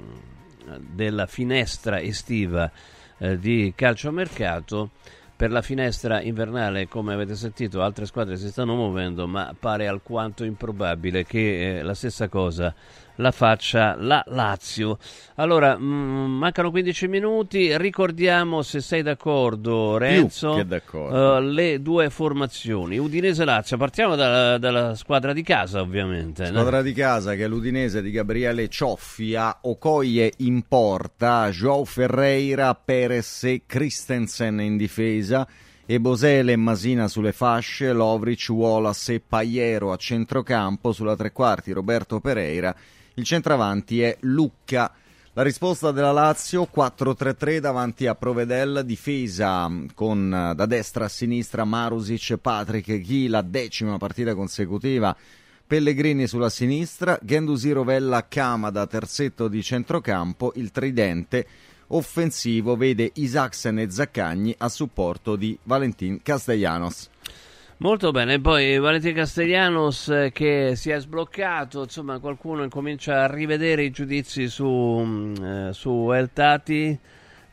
della finestra estiva eh, di calciomercato per la finestra invernale, come avete sentito, altre squadre si stanno muovendo, ma pare alquanto improbabile che eh, la stessa cosa la faccia la Lazio. Allora, mh, mm, mancano 15 minuti, ricordiamo se sei d'accordo Renzo, d'accordo. Uh, le due formazioni, Udinese-Lazio, partiamo dalla, dalla, squadra di casa ovviamente. Squadra no? di casa che è l'Udinese di Gabriele Cioffia, Okoye in porta, Joao Ferreira, Perez e Christensen in difesa e Bosele e Masina sulle fasce, Lovric, Wallace e Paiero a centrocampo, sulla tre quarti Roberto Pereira il centravanti è Lucca. La risposta della Lazio 4-3-3 davanti a Provedel, difesa con da destra a sinistra Marusic, Patrick Ghi, la decima partita consecutiva. Pellegrini sulla sinistra, Gendusi Rovella Camada, terzetto di centrocampo, il tridente offensivo vede Isaacsen e Zaccagni a supporto di Valentin Castellanos. Molto bene, poi Valentin Castellanos eh, che si è sbloccato, insomma qualcuno incomincia a rivedere i giudizi su, mm, eh, su El Tati,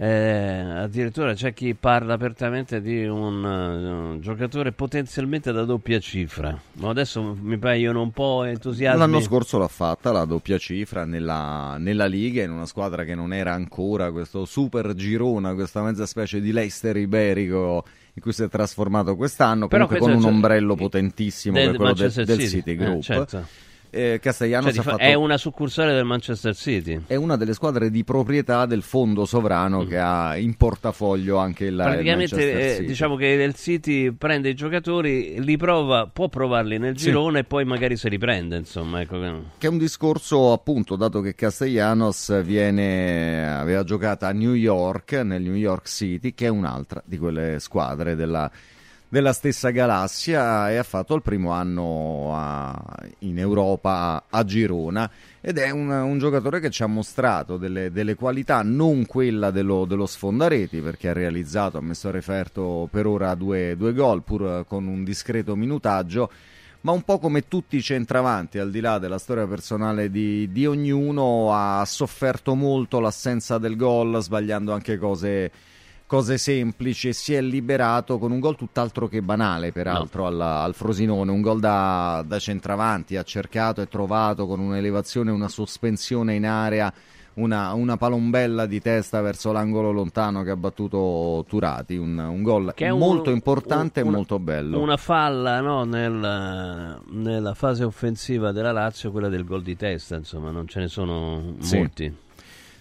eh, addirittura c'è chi parla apertamente di un, uh, un, giocatore potenzialmente da doppia cifra, ma adesso mi paiono un po' entusiasmi. L'anno scorso l'ha fatta la doppia cifra nella, nella Liga, in una squadra che non era ancora questo super girona, questa mezza specie di Leicester iberico in cui si è trasformato quest'anno, Però comunque con un ombrello potentissimo del, quello del, del City Group. Eh, certo. Eh, Castellanos cioè, fatto... è una succursale del Manchester City. È una delle squadre di proprietà del fondo sovrano mm. che ha in portafoglio anche il Praticamente eh, diciamo che il City prende i giocatori, li prova, può provarli nel sì. girone e poi magari se li prende. Insomma, ecco. Che è un discorso appunto, dato che Castellanos viene, aveva giocato a New York, nel New York City, che è un'altra di quelle squadre della della stessa galassia e ha fatto il primo anno a, in Europa a, Girona ed è un, un, giocatore che ci ha mostrato delle, delle qualità, non quella dello, dello, sfondareti perché ha realizzato, ha messo a referto per ora due, due gol pur con un discreto minutaggio ma un po' come tutti i centravanti, al di là della storia personale di, di ognuno, ha sofferto molto l'assenza del gol, sbagliando anche cose cose semplici e si è liberato con un gol tutt'altro che banale, peraltro, no. al, al, Frosinone. Un gol da, da centravanti, ha cercato e trovato con un'elevazione, una sospensione in area. Una, una, palombella di testa verso l'angolo lontano che ha battuto Turati, un, un gol molto un, importante un, e molto bello. Una falla no, nel, nella fase offensiva della Lazio, quella del gol di testa, insomma, non ce ne sono sì. molti.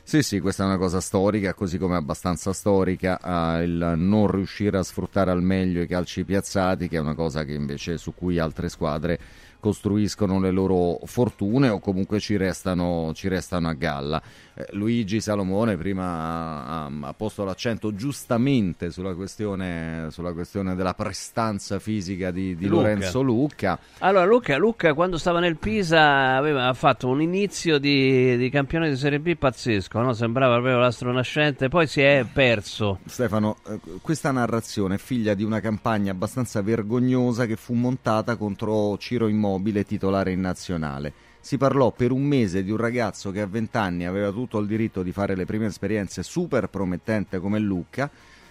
Sì, sì, questa è una cosa storica, così come abbastanza storica uh, il non riuscire a sfruttare al meglio i calci piazzati, che è una cosa che invece su cui altre squadre costruiscono le loro fortune o comunque ci restano, ci restano a galla. Eh, Luigi Salomone prima ha, posto l'accento giustamente sulla questione, sulla questione della prestanza fisica di, di Lucca. Lorenzo Lucca. Allora, Luca, Luca, quando stava nel Pisa aveva fatto un inizio di, di campione di Serie B pazzesco, no? sembrava proprio l'astronascente, poi si è perso. Stefano, eh, questa narrazione è figlia di una campagna abbastanza vergognosa che fu montata contro Ciro Immobile, titolare in nazionale. Si parlò per un mese di un ragazzo che a 20 anni aveva tutto il diritto di fare le prime esperienze super promettente come Lucca,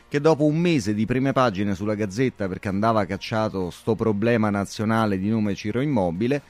che dopo un mese di prime pagine sulla Gazzetta perché andava cacciato sto problema nazionale di nome Ciro Immobile,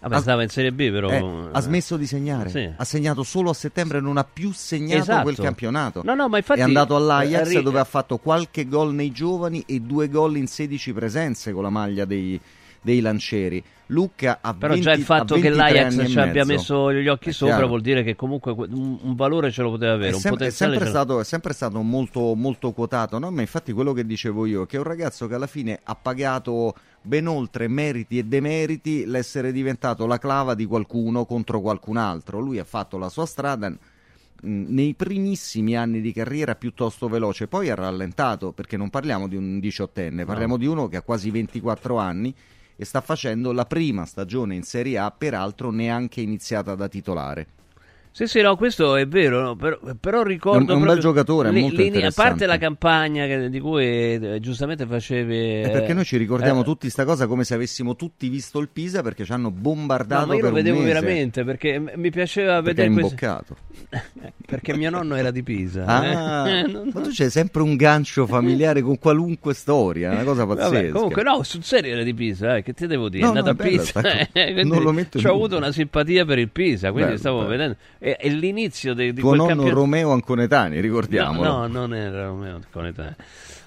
Vabbè, stava in Serie B però... eh, ha smesso di segnare, Sì. ha segnato solo a settembre, non ha più segnato Esatto. quel campionato. No, no, ma infatti- è andato all'Ajax eh, ri- dove ha fatto qualche gol nei giovani e due gol in 16 presenze con la maglia dei, dei lancieri. Lucca ha Però 20 già il fatto che 23 l'Ajax ci abbia messo gli occhi È sopra chiaro. vuol dire che comunque que- un, un valore ce lo poteva avere, È, sem- è sempre stato, è sempre stato molto, molto quotato, no? ma infatti quello che dicevo io, che è un ragazzo che alla fine ha pagato ben oltre meriti e demeriti l'essere diventato la clava di qualcuno contro qualcun altro. Lui ha fatto la sua strada nei primissimi anni di carriera piuttosto veloce, poi ha rallentato perché non parliamo di un diciottenne, parliamo di uno che ha quasi 24 anni e sta facendo la prima stagione in Serie A, peraltro neanche iniziata da titolare. Sì, sì, no, questo è vero, no, però, però ricordo... È un- bel giocatore, lì- molto lì- A parte la campagna che- di cui eh, giustamente facevi... È perché noi ci ricordiamo eh, tutti sta cosa come se avessimo tutti visto il Pisa perché ci hanno bombardato No, ma io lo vedevo veramente perché mi piaceva Perché vedere questo- imboccato. [LAUGHS] perché mio nonno era di Pisa. Ah, eh. Non- ma [LAUGHS] tu c'hai sempre un gancio familiare con qualunque storia, una cosa pazzesca. Vabbè, comunque no, sul serio era di Pisa, eh, che ti devo dire? No, è andato no, a Pisa, sta- [LAUGHS] eh, non lo metto in ci ho avuto una simpatia per il Pisa, quindi Bello, stavo bello. vedendo e, e l'inizio di, di Tuo nonno campionato Romeo Anconetani, No, ricordiamolo. no, non era Romeo Conetà.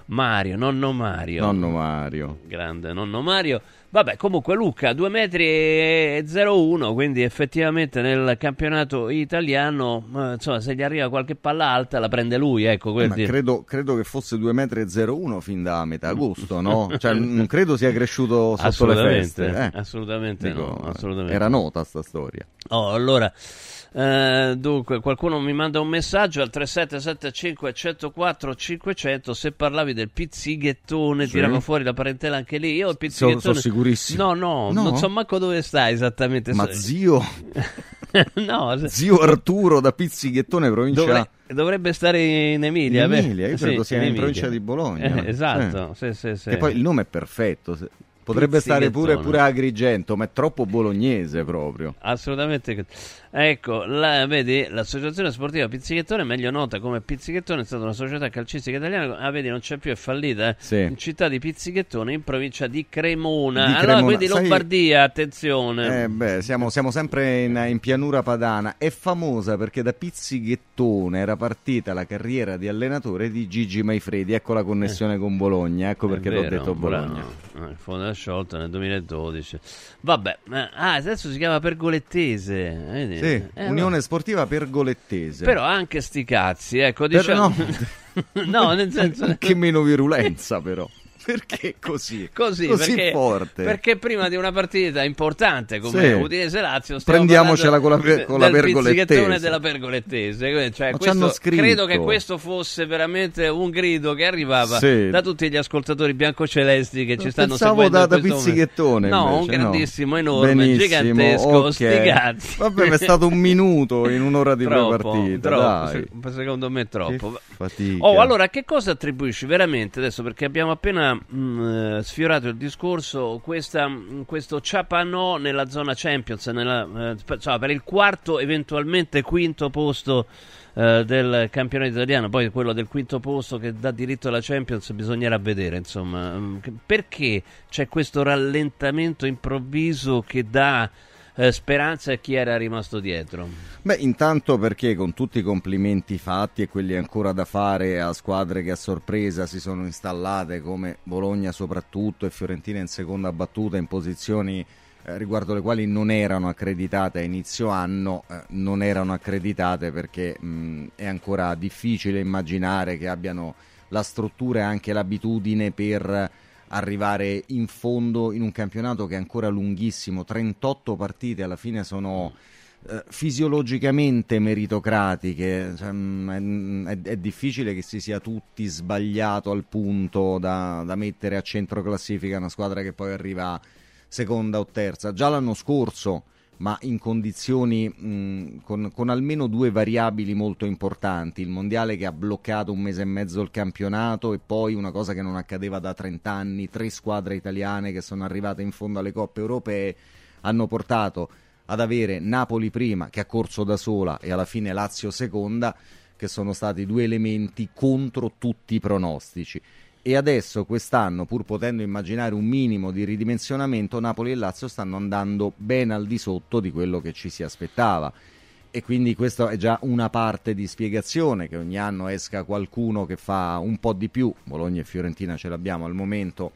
Mario, nonno Mario. Nonno Mario. Grande nonno Mario. Vabbè, comunque Luca, 2 metri e 01, quindi effettivamente nel campionato italiano, eh, insomma, se gli arriva qualche palla alta la prende lui, ecco. Ma dire. credo, credo che fosse 2,01 m fin da metà agosto, no? [LAUGHS] Cioè, non credo sia cresciuto sotto le Assolutamente, feste. eh. assolutamente Dico, no, assolutamente. Era nota sta storia. Oh, allora, eh, dunque, qualcuno mi manda un messaggio al 3775 104 500 se parlavi del pizzighettone, Sì. tirava fuori la parentela anche lì. Io il pizzighettone... sono sicurissimo. No, no, No? non so manco dove sta esattamente. Ma So- zio, [LAUGHS] no, [LAUGHS] se- zio Arturo da Pizzighettone, provincia... dovre- dovrebbe stare in Emilia. In. Emilia, io Sì, credo sia in Emilia. provincia di Bologna. Eh, esatto, sì, sì, sì. Che poi il nome è perfetto. Potrebbe stare pure, pure Agrigento, ma è troppo bolognese proprio. Assolutamente. Ecco, la- vedi, l'associazione sportiva Pizzighettone, meglio nota come Pizzighettone, è stata una società calcistica italiana. Ah, vedi, non c'è più, è fallita. eh. Sì. In città di Pizzighettone, in provincia di Cremona. Di allora, Cremona. quindi Sai- Lombardia, attenzione. Eh beh, siamo, siamo sempre in, in pianura padana. È famosa perché da Pizzighettone era partita la carriera di allenatore di Gigi Maifredi. Ecco la connessione con Bologna, ecco È perché l'ho vero, detto Bologna. bravo. Eh, Il fondo sciolto nel 2012. Vabbè, eh, ah, adesso si chiama Pergolettese. vedi? Sì, Eh, Unione Sportiva Pergolettese. Però anche sti cazzi, ecco, Per- diciamo... no. [LAUGHS] no, nel senso... Anche meno virulenza però. Perché [LAUGHS] così? Così, Così perché, forte. perché prima di una partita importante come Sì. Udinese Lazio stiamo Prendiamocela con la, per- con la pergolettese. della pergolettese cioè, questo- credo che questo fosse veramente un grido che arrivava Sì. da tutti gli ascoltatori biancocelesti che ci stanno Pensavo seguendo da, in da momento. pizzichettone no, invece, un grandissimo enorme Benissimo, gigantesco ok. sti cazzi Vabbè, ma è stato un minuto in un'ora di troppo, prepartita, troppo, secondo me troppo Che fatica. Oh, allora a che cosa attribuisci veramente adesso? Perché abbiamo appena mh, eh, sfiorato il discorso. Questa, mh, questo ciapanò nella zona Champions, nella, eh, per, insomma, per il quarto, eventualmente quinto posto eh, del campionato italiano. Poi quello del quinto posto che dà diritto alla Champions bisognerà vedere. Insomma, Mm, perché c'è questo rallentamento improvviso che dà eh, speranza a chi era rimasto dietro? Beh, intanto perché con tutti i complimenti fatti e quelli ancora da fare a squadre che a sorpresa si sono installate come Bologna soprattutto e Fiorentina in seconda battuta in posizioni eh, riguardo le quali non erano accreditate a inizio anno, eh, non erano accreditate perché mh, è ancora difficile immaginare che abbiano la struttura e anche l'abitudine per arrivare in fondo in un campionato che è ancora lunghissimo, 38 partite alla fine sono eh, fisiologicamente meritocratiche, cioè, mm, è, è, difficile che si sia tutti sbagliato al punto da, da mettere a centro classifica una squadra che poi arriva seconda o terza. Già l'anno scorso ma in condizioni mh, con, con, almeno due variabili molto importanti, il mondiale che ha bloccato un mese e mezzo il campionato e poi una cosa che non accadeva da 30 anni, tre squadre italiane che sono arrivate in fondo alle coppe europee hanno portato ad avere Napoli prima che ha corso da sola e alla fine Lazio seconda che sono stati due elementi contro tutti i pronostici e adesso quest'anno, pur potendo immaginare un minimo di ridimensionamento, Napoli e Lazio stanno andando ben al di sotto di quello che ci si aspettava. E quindi questa è già una parte di spiegazione, che ogni anno esca qualcuno che fa un po' di più, Bologna e Fiorentina ce l'abbiamo al momento,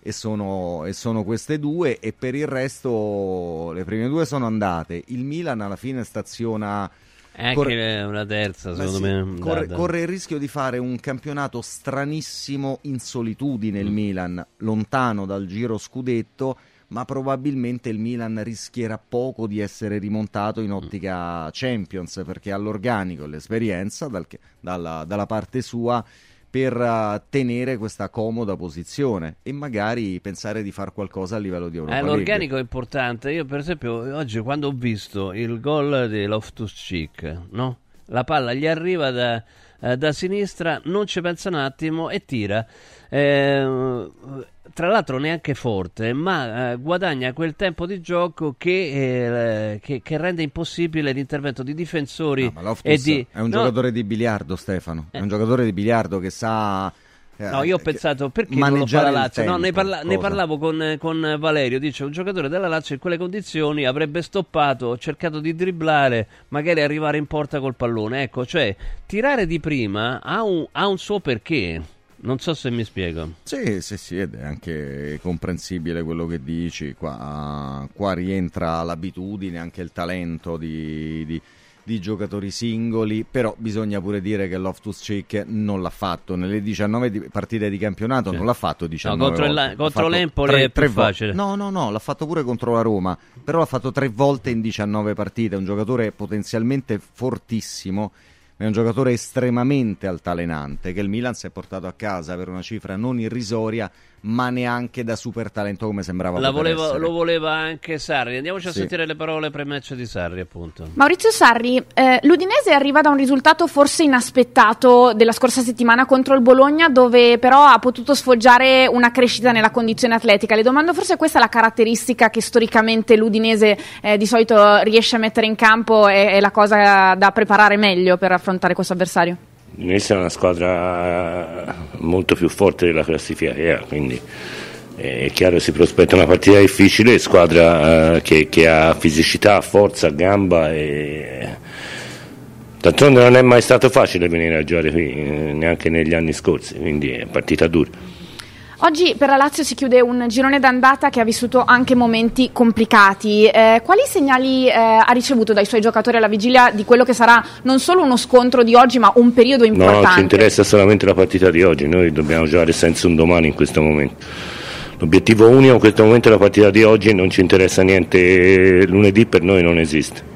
e sono, e sono queste due, e per il resto le prime due sono andate. Il Milan alla fine staziona anche corre... una terza, secondo sì, me. Corre, corre, il rischio di fare un campionato stranissimo in solitudine il mm. Milan, lontano dal giro scudetto, ma probabilmente il Milan rischierà poco di essere rimontato in ottica Champions, perché ha l'organico l'esperienza dal, dalla, dalla parte sua per uh, tenere questa comoda posizione e magari pensare di fare qualcosa a livello di Europa. Eh, l'organico è importante. Io, per esempio, oggi quando ho visto il gol di Loftus Cheek, no? La palla gli arriva da, eh, da sinistra, non ci pensa un attimo e tira. Eh, tra l'altro neanche forte, ma eh, guadagna quel tempo di gioco che, eh, che, che, rende impossibile l'intervento di difensori. No, e di... È un no. giocatore di biliardo, Stefano. È un giocatore di biliardo che sa. Eh, no, io ho pensato perché non lo fa la Lazio. No, ne, parla- ne, parlavo con, con, Valerio. Dice un giocatore della Lazio in quelle condizioni avrebbe stoppato, cercato di dribblare, magari arrivare in porta col pallone. Ecco, cioè tirare di prima ha un, ha un suo perché. Non so se mi spiego. Sì, sì, sì, ed è anche comprensibile quello che dici. Qua, qua rientra l'abitudine, anche il talento di, di, di, giocatori singoli, però bisogna pure dire che Loftus Cheek non l'ha fatto. Nelle 19 di, partite di campionato sì. non l'ha fatto 19 no, contro, volte. Il, contro l'Empoli tre, è più facile. No, no, no, l'ha fatto pure contro la Roma, però l'ha fatto tre volte in 19 partite. Un giocatore potenzialmente fortissimo è un giocatore estremamente altalenante che il Milan si è portato a casa per una cifra non irrisoria ma neanche da super talento come sembrava volevo, lo voleva anche Sarri. Andiamoci a sì. sentire le parole pre-match di Sarri appunto. Maurizio Sarri eh, l'Udinese arriva da un risultato forse inaspettato della scorsa settimana contro il Bologna dove però ha potuto sfoggiare una crescita nella condizione atletica. Le domando forse questa è la caratteristica che storicamente l'Udinese eh, di solito riesce a mettere in campo e, è la cosa da preparare meglio per affrontare questo avversario L'Inese è una squadra molto più forte della classifica che ha, quindi è chiaro si prospetta una partita difficile, squadra eh, che, che, ha fisicità, forza, gamba e d'altronde non è mai stato facile venire a giocare qui, eh, neanche negli anni scorsi, quindi è partita dura. Oggi per la Lazio si chiude un girone d'andata che ha vissuto anche momenti complicati. Eh, quali segnali eh, ha ricevuto dai suoi giocatori alla vigilia di quello che sarà non solo uno scontro di oggi, ma un periodo importante? No, ci interessa solamente la partita di oggi. Noi dobbiamo giocare senza un domani in questo momento. L'obiettivo unico in questo momento è la partita di oggi e non ci interessa niente. Lunedì per noi non esiste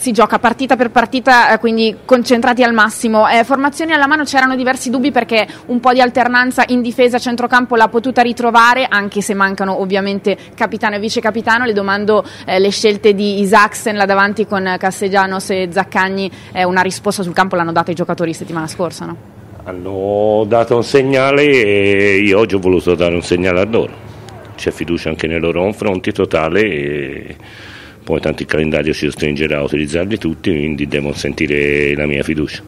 si gioca partita per partita, eh, quindi concentrati al massimo. Eh, formazioni alla mano c'erano diversi dubbi perché un po' di alternanza in difesa centrocampo l'ha potuta ritrovare, anche se mancano ovviamente capitano e vice capitano. Le domando eh, le scelte di Isaacsen là davanti con Castellanos e Zaccagni, eh, una risposta sul campo l'hanno data i giocatori settimana scorsa, no? Hanno dato un segnale e io oggi ho voluto dare un segnale a loro. C'è fiducia anche nei loro confronti totale e poi tanto il calendario ci costringerà a utilizzarli tutti, quindi devo sentire la mia fiducia.